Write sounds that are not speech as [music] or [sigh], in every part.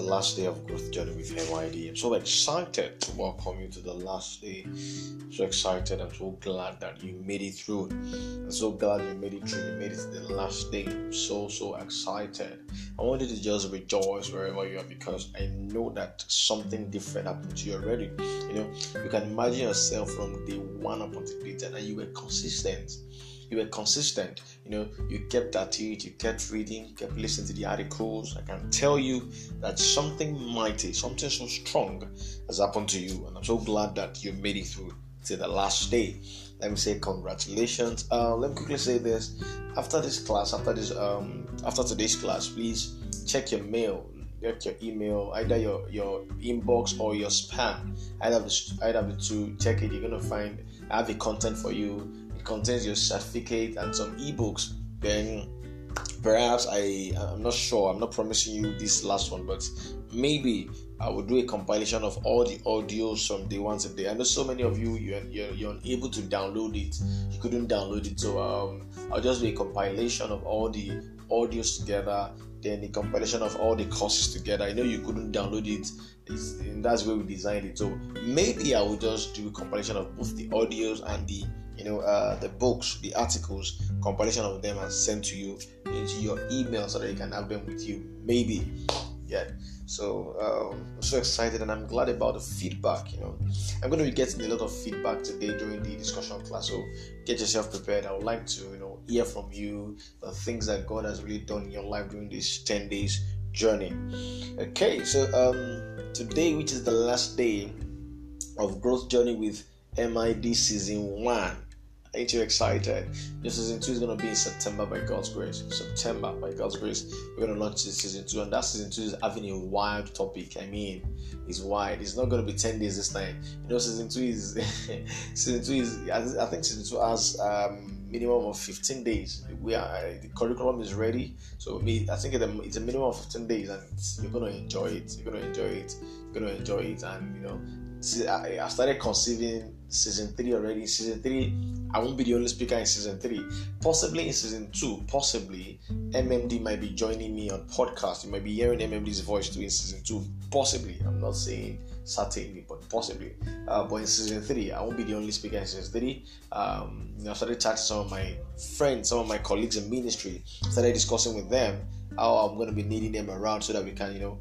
the last day of Growth Journey with MYD. I'm so excited to welcome you to the last day. I'm so excited. I'm so glad that you made it through. I'm so glad you made it through. You made it to the last day. I'm so, so excited. I want you to just rejoice wherever you are because I know that something different happened to you already. You know, you can imagine yourself from day one up until day 10 and you were consistent you were consistent. You know, you kept at it, you kept reading, you kept listening to the articles. I can tell you that something mighty, something so strong has happened to you, and I'm so glad that you made it through to the last day. Let me say congratulations. Uh, let me quickly say this: after this class, after this, um, after today's class, please check your mail get your email, either your your inbox or your spam. Either of the, either of the two. Check it. You're gonna find I have a content for you contains your certificate and some ebooks, then perhaps I I'm not sure. I'm not promising you this last one, but maybe I will do a compilation of all the audios from day one to day. I know so many of you you're, you're, you're unable to download it. You couldn't download it, so um, I'll just do a compilation of all the audios together. Then the compilation of all the courses together. I know you couldn't download it. That's where we designed it. So maybe I will just do a compilation of both the audios and the you know, uh, the books, the articles, compilation of them, and sent to you into your email so that you can have them with you. Maybe, yeah. So um, I'm so excited, and I'm glad about the feedback. You know, I'm going to be getting a lot of feedback today during the discussion class. So get yourself prepared. I would like to, you know, hear from you the things that God has really done in your life during this 10 days journey. Okay, so um, today, which is the last day of growth journey with MID season one. Ain't you excited? This season two is gonna be in September by God's grace. September by God's grace, we're gonna launch this season two, and that season two is having a wild topic. I mean, it's wide. It's not gonna be ten days this time. You know, season two is [laughs] season two is. I think season two has um, minimum of 15 days. We are the curriculum is ready, so me I think it's a minimum of 15 days, and you're gonna enjoy it. You're gonna enjoy it. You're gonna enjoy it, and you know I started conceiving season three already. Season three, I won't be the only speaker in season three. Possibly in season two, possibly MMD might be joining me on podcast. You might be hearing MMD's voice too in season two. Possibly, I'm not saying certainly, but possibly. Uh, but in season three, I won't be the only speaker in season three. Um, you know, I started chatting some of my friends, some of my colleagues in ministry. Started discussing with them how I'm going to be needing them around so that we can, you know,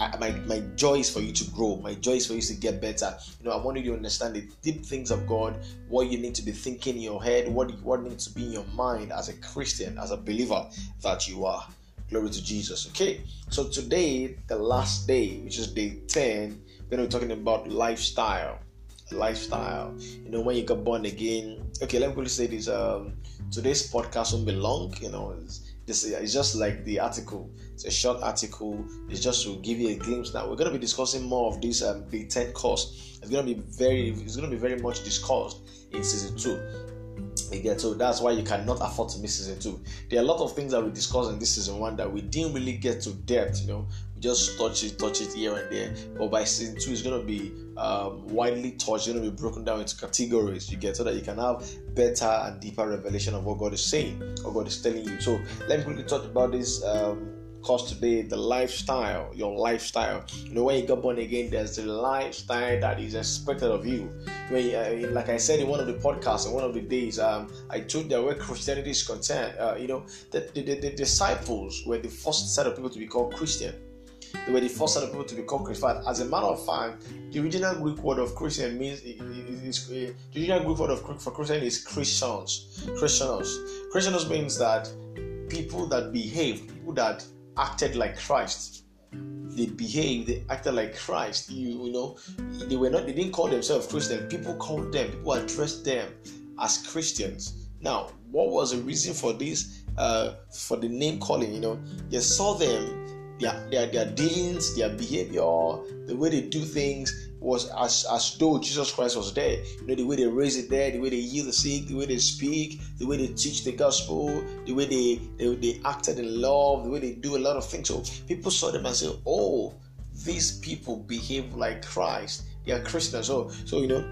I, my, my joy is for you to grow. My joy is for you to get better. You know, I want you to understand the deep things of God, what you need to be thinking in your head, what, what needs to be in your mind as a Christian, as a believer that you are. Glory to Jesus. Okay, so today, the last day, which is day 10, we're going to be talking about lifestyle. Lifestyle. You know, when you got born again. Okay, let me quickly say this. Um, today's podcast won't be long. You know, it's, this is just like the article. It's a short article. It's just to give you a glimpse. Now we're going to be discussing more of this um, Big Ten course. It's going to be very. It's going to be very much discussed in season two. Again, so that's why you cannot afford to miss season two. There are a lot of things that we discussed in this season one that we didn't really get to depth. You know, just touch it, touch it here and there. But by season two, it's to be um, widely touched. It's to be broken down into categories. You get so that you can have better and deeper revelation of what God is saying, or God is telling you. So let me quickly talk about this. Um, course today the lifestyle your lifestyle you know when you got born again there's the lifestyle that is expected of you when uh, like i said in one of the podcasts in one of the days um, i told that where christianity is concerned uh, you know the, the, the, the, disciples were the first set of people to be called christian they were the first set of people to be called christian as a matter of fact the original greek word of christian means it, the original greek word of for christian is christians christians christians means that people that behave people that acted like Christ. They behaved, they acted like Christ. You, you know, they were not, they didn't call themselves Christian. People called them, people addressed them as Christians. Now, what was the reason for this? Uh, for the name calling, you know, you saw them, their, their, their dealings, their behavior, the way they do things, was as, as though Jesus Christ was there. You know, the way they raise it there, the way they heal the sick, the way they speak, the way they teach the gospel, the way they, they, they acted in love, the way they do a lot of things. So people saw them and said, Oh, these people behave like Christ. They are Christians. So, so you know,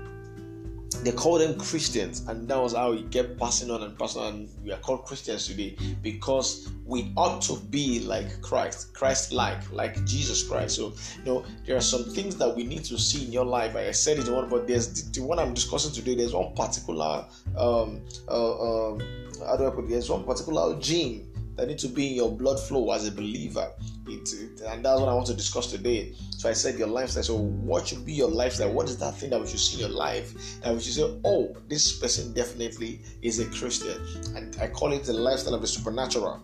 they call them Christians, and that was how we kept passing on and passing on. We are called Christians today because we ought to be like Christ, Christ like, like Jesus Christ. So, you know, there are some things that we need to see in your life. I said it one, but there's the, the one I'm discussing today. There's one particular, um, uh, um, how do I put it? There's one particular gene that need to be in your blood flow as a believer. It, it, and that's what I want to discuss today. So I said your lifestyle. So what should be your lifestyle? What is that thing that we should see in your life that we should say, oh, this person definitely is a Christian? And I call it the lifestyle of the supernatural.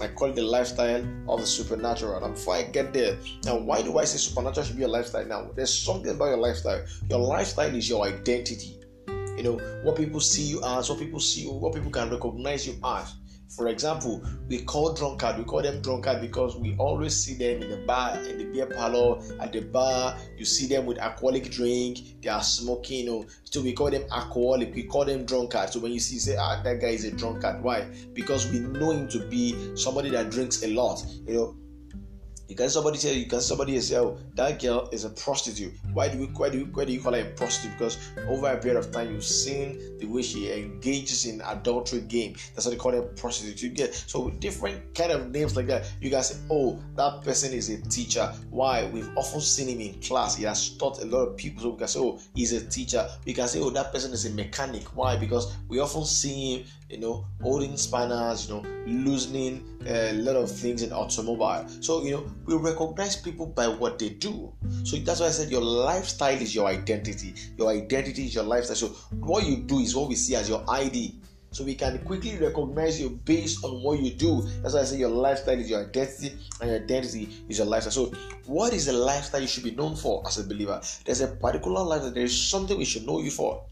I call it the lifestyle of the supernatural. And before I get there, now why do I say supernatural should be your lifestyle? Now there's something about your lifestyle. Your lifestyle is your identity. You know what people see you as, what people see you, what people can recognize you as. For example, we call drunkard, we call them drunkard because we always see them in the bar, in the beer parlor, at the bar. You see them with alcoholic drink, they are smoking. You know, so we call them alcoholic, we call them drunkard. So when you see, say, ah, that guy is a drunkard. Why? Because we know him to be somebody that drinks a lot. You know, can somebody say you can somebody say, oh, that girl is a prostitute. Why do we why do you why do you call her a prostitute? Because over a period of time you've seen the way she engages in adultery game. That's what they call her prostitute. You get so different kind of names like that. You guys say, oh, that person is a teacher. Why? We've often seen him in class. He has taught a lot of people. So we can say, oh, he's a teacher. We can say, oh, that person is a mechanic. Why? Because we often see him you know, holding spanners, you know, loosening a lot of things in automobile. So, you know, we recognize people by what they do. So that's why I said your lifestyle is your identity. Your identity is your lifestyle. So what you do is what we see as your ID. So we can quickly recognize you based on what you do. That's why I say your lifestyle is your identity, and your identity is your lifestyle. So, what is the lifestyle you should be known for as a believer? There's a particular lifestyle. There is something we should know you for.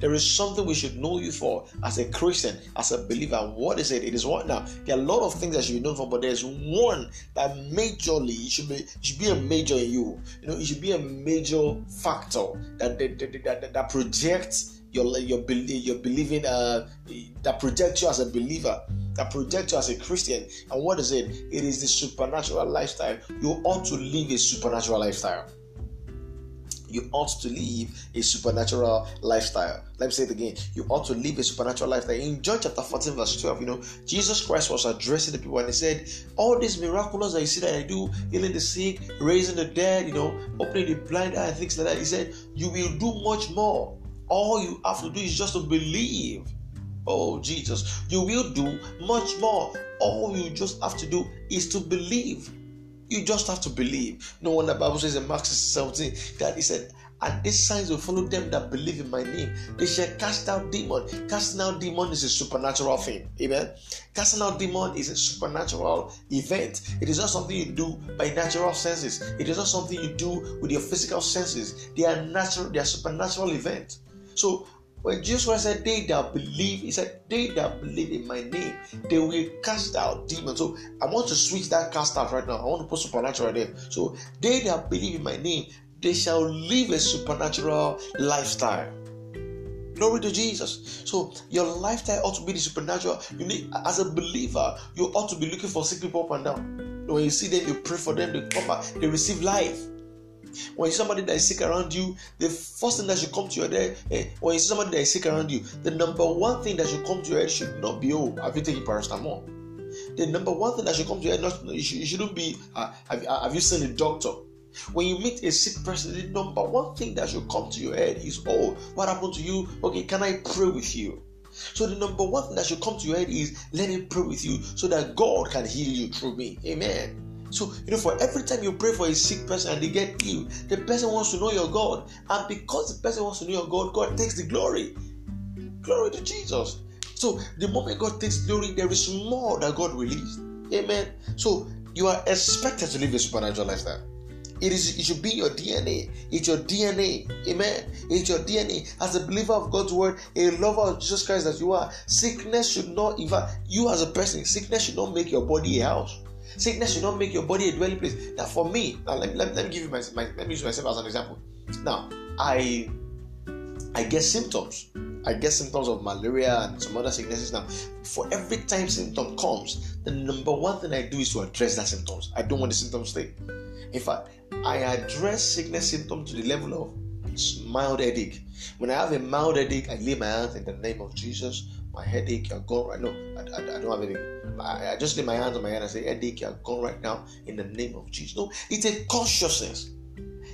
There is something we should know you for as a Christian, as a believer. What is it? It is what now? There are a lot of things that should be known for, but there's one that majorly should be should be a major in you. You know, it should be a major factor that that, that, that, that projects your your your believing uh, that projects you as a believer that projects you as a Christian. And what is it? It is the supernatural lifestyle. You ought to live a supernatural lifestyle. You ought to live a supernatural lifestyle. Let me say it again. You ought to live a supernatural lifestyle. In John chapter 14, verse 12, you know, Jesus Christ was addressing the people and he said, All these miracles that you see that I do, healing the sick, raising the dead, you know, opening the blind eye, things like that. He said, You will do much more all you have to do is just to believe. Oh, Jesus, you will do much more. All you just have to do is to believe. You just have to believe. No wonder the Bible says in Mark 17 that he said, and these signs will follow them that believe in my name. They shall cast out demon. Casting out demon is a supernatural thing. Amen. Casting out demon is a supernatural event. It is not something you do by natural senses. It is not something you do with your physical senses. They are natural. They are supernatural events. So when Jesus said, They that believe, he said, They that believe in my name, they will cast out demons. So I want to switch that cast out right now. I want to put supernatural there. So they that believe in my name, they shall live a supernatural lifestyle. Glory to Jesus. So your lifestyle ought to be the supernatural. You need as a believer, you ought to be looking for sick people up and down. When you see them, you pray for them, they come back, they receive life. When you see somebody that is sick around you, the first thing that should come to your head, eh, when you see somebody that is sick around you, the number one thing that should come to your head should not be, oh, have you taken paracetamol? The number one thing that should come to your head, not, should, not be, uh, have, uh, have you seen a doctor? When you meet a sick person, the number one thing that should come to your head is, oh, what happened to you? Okay, can I pray with you? So the number one thing that should come to your head is let me pray with you so that God can heal you through me. Amen. So, you know, for every time you pray for a sick person and they get healed, the person wants to know your God. And because the person wants to know your God, God takes the glory. Glory to Jesus. So, the moment God takes glory, there is more that God released. Amen. So, you are expected to live a supernatural lifestyle. It is it should be your DNA. It's your DNA. Amen. It's your DNA. As a believer of God's word, a lover of Jesus Christ that you are, sickness should not even you as a person, sickness should not make your body a house. Sickness should not make your body a dwelling place. Now, for me, now let, let, let me give you my, my let me use myself as an example. Now, I I get symptoms. I get symptoms of malaria and some other sicknesses. Now, for every time symptom comes, the number one thing I do is to address that symptoms. I don't want the symptoms to stay. In fact, I address sickness symptom to the level of mild headache. When I have a mild headache, I lay my hands in the name of Jesus. My headache, you're gone right now. I, I, I, don't have any. I, I, just lay my hands on my head and say, headache, you're gone right now in the name of Jesus. No, it's a consciousness.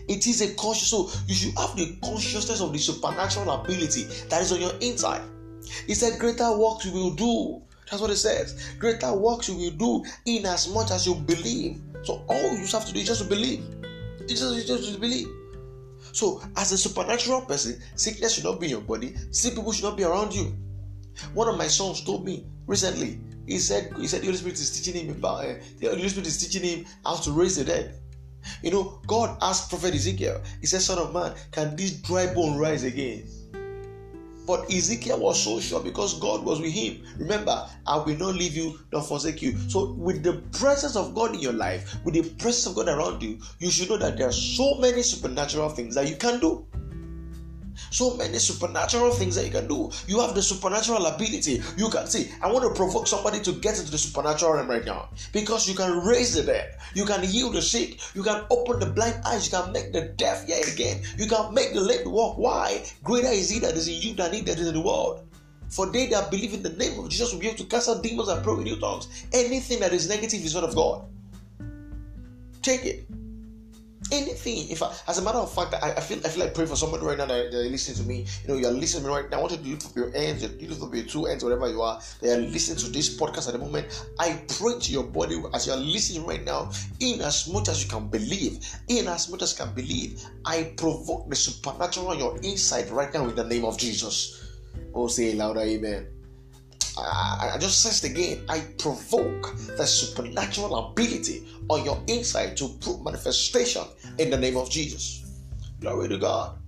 It is a conscious. So you should have the consciousness of the supernatural ability that is on your inside. He said, Greater works you will do. That's what it says. Greater works you will do in as much as you believe. So all you have to do is just to believe. It's just, it's just to believe. So, as a supernatural person, sickness should not be in your body. Sick people should not be around you. One of my sons told me recently. He said, "He said the Holy Spirit is teaching him about. Uh, the Holy Spirit is teaching him how to raise the dead." You know, God asked Prophet Ezekiel. He said, "Son of man, can this dry bone rise again?" But Ezekiel was so sure because God was with him. Remember, I will not leave you nor forsake you. So, with the presence of God in your life, with the presence of God around you, you should know that there are so many supernatural things that you can do. So many supernatural things that you can do. You have the supernatural ability. You can see. I want to provoke somebody to get into the supernatural realm right now because you can raise the dead, you can heal the sick, you can open the blind eyes, you can make the deaf hear again, you can make the lame walk. Why? Greater is He that is in you than He that is in the world. For they that believe in the name of Jesus will be able to cast out demons and pray with new tongues. Anything that is negative is not of God. Take it anything. If I, as a matter of fact, I, I feel I feel like praying for somebody right now that they're listening to me. You know, you're listening to me right now. I want you to lift up your hands, you lift up your two hands, wherever you are. They are listening to this podcast at the moment. I pray to your body as you're listening right now, in as much as you can believe, in as much as you can believe. I provoke the supernatural on your inside right now in the name of Jesus. Oh, say louder, amen. I, I just said again, I provoke the supernatural ability on your inside to prove manifestation in the name of Jesus. Glory to God.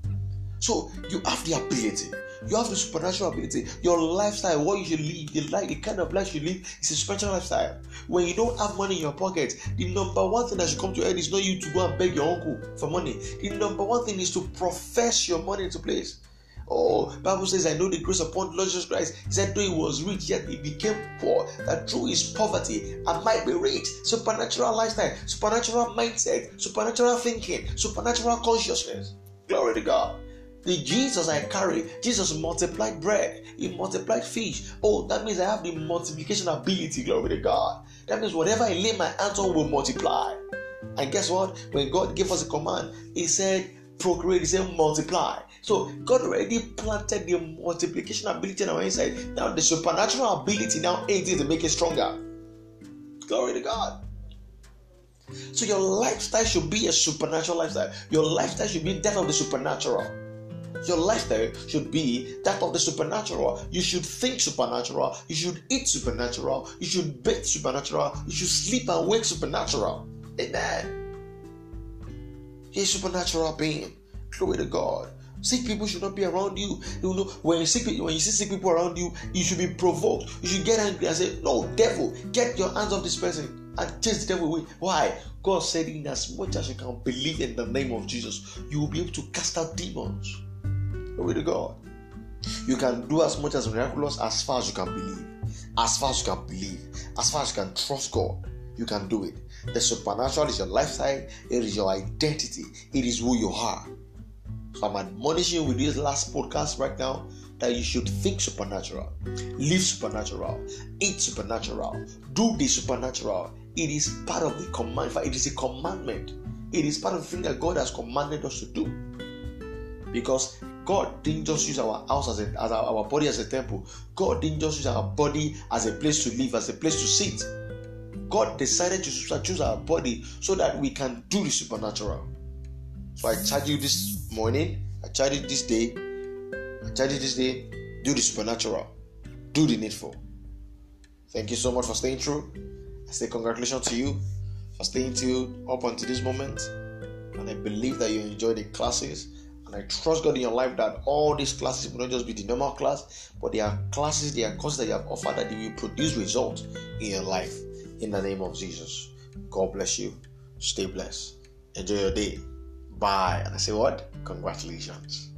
So you have the ability. You have the supernatural ability. Your lifestyle, what you should live, the life, the kind of life you live is a special lifestyle. When you don't have money in your pocket, the number one thing that should come to your head is not you to go and beg your uncle for money. The number one thing is to profess your money into place. Oh, Bible says, I know the grace upon Lord Jesus Christ. He said, though he was rich, yet he became poor, that through his poverty I might be rich. Supernatural lifestyle, supernatural mindset, supernatural thinking, supernatural consciousness. Glory to God. The Jesus I carry, Jesus multiplied bread, he multiplied fish. Oh, that means I have the multiplication ability. Glory to God. That means whatever I lay my hands on will multiply. And guess what? When God gave us a command, He said, procreate, He said, multiply. So God already planted the multiplication ability in our inside. Now the supernatural ability now aids it to make it stronger. Glory to God. So your lifestyle should be a supernatural lifestyle. Your lifestyle should be that of the supernatural. Your lifestyle should be that of the supernatural. You should think supernatural. You should eat supernatural. You should bathe supernatural. You should sleep and wake supernatural. Amen. You're a supernatural being. Glory to God. Sick people should not be around you. You know, when you when you see sick people around you, you should be provoked. You should get angry and say, No, devil, get your hands off this person and chase the devil away. Why? God said, In as much as you can believe in the name of Jesus, you will be able to cast out demons. Glory to God. You can do as much as miraculous as far as you can believe. As far as you can believe. As far as you can trust God, you can do it. The supernatural is your lifestyle, it is your identity, it is who you are. So I'm admonishing you with this last podcast right now that you should think supernatural, live supernatural, eat supernatural, do the supernatural. It is part of the command. It is a commandment. It is part of the thing that God has commanded us to do. Because God didn't just use our house as, a, as our, our body as a temple. God didn't just use our body as a place to live, as a place to sit. God decided to choose our body so that we can do the supernatural. So I charge you this morning, I charge you this day, I charge you this day, do the supernatural, do the needful. Thank you so much for staying true. I say congratulations to you for staying till up until this moment. And I believe that you enjoy the classes. And I trust God in your life that all these classes will not just be the normal class, but they are classes, they are courses that you have offered that will produce results in your life. In the name of Jesus. God bless you. Stay blessed. Enjoy your day. Bye. And I say, what? Congratulations.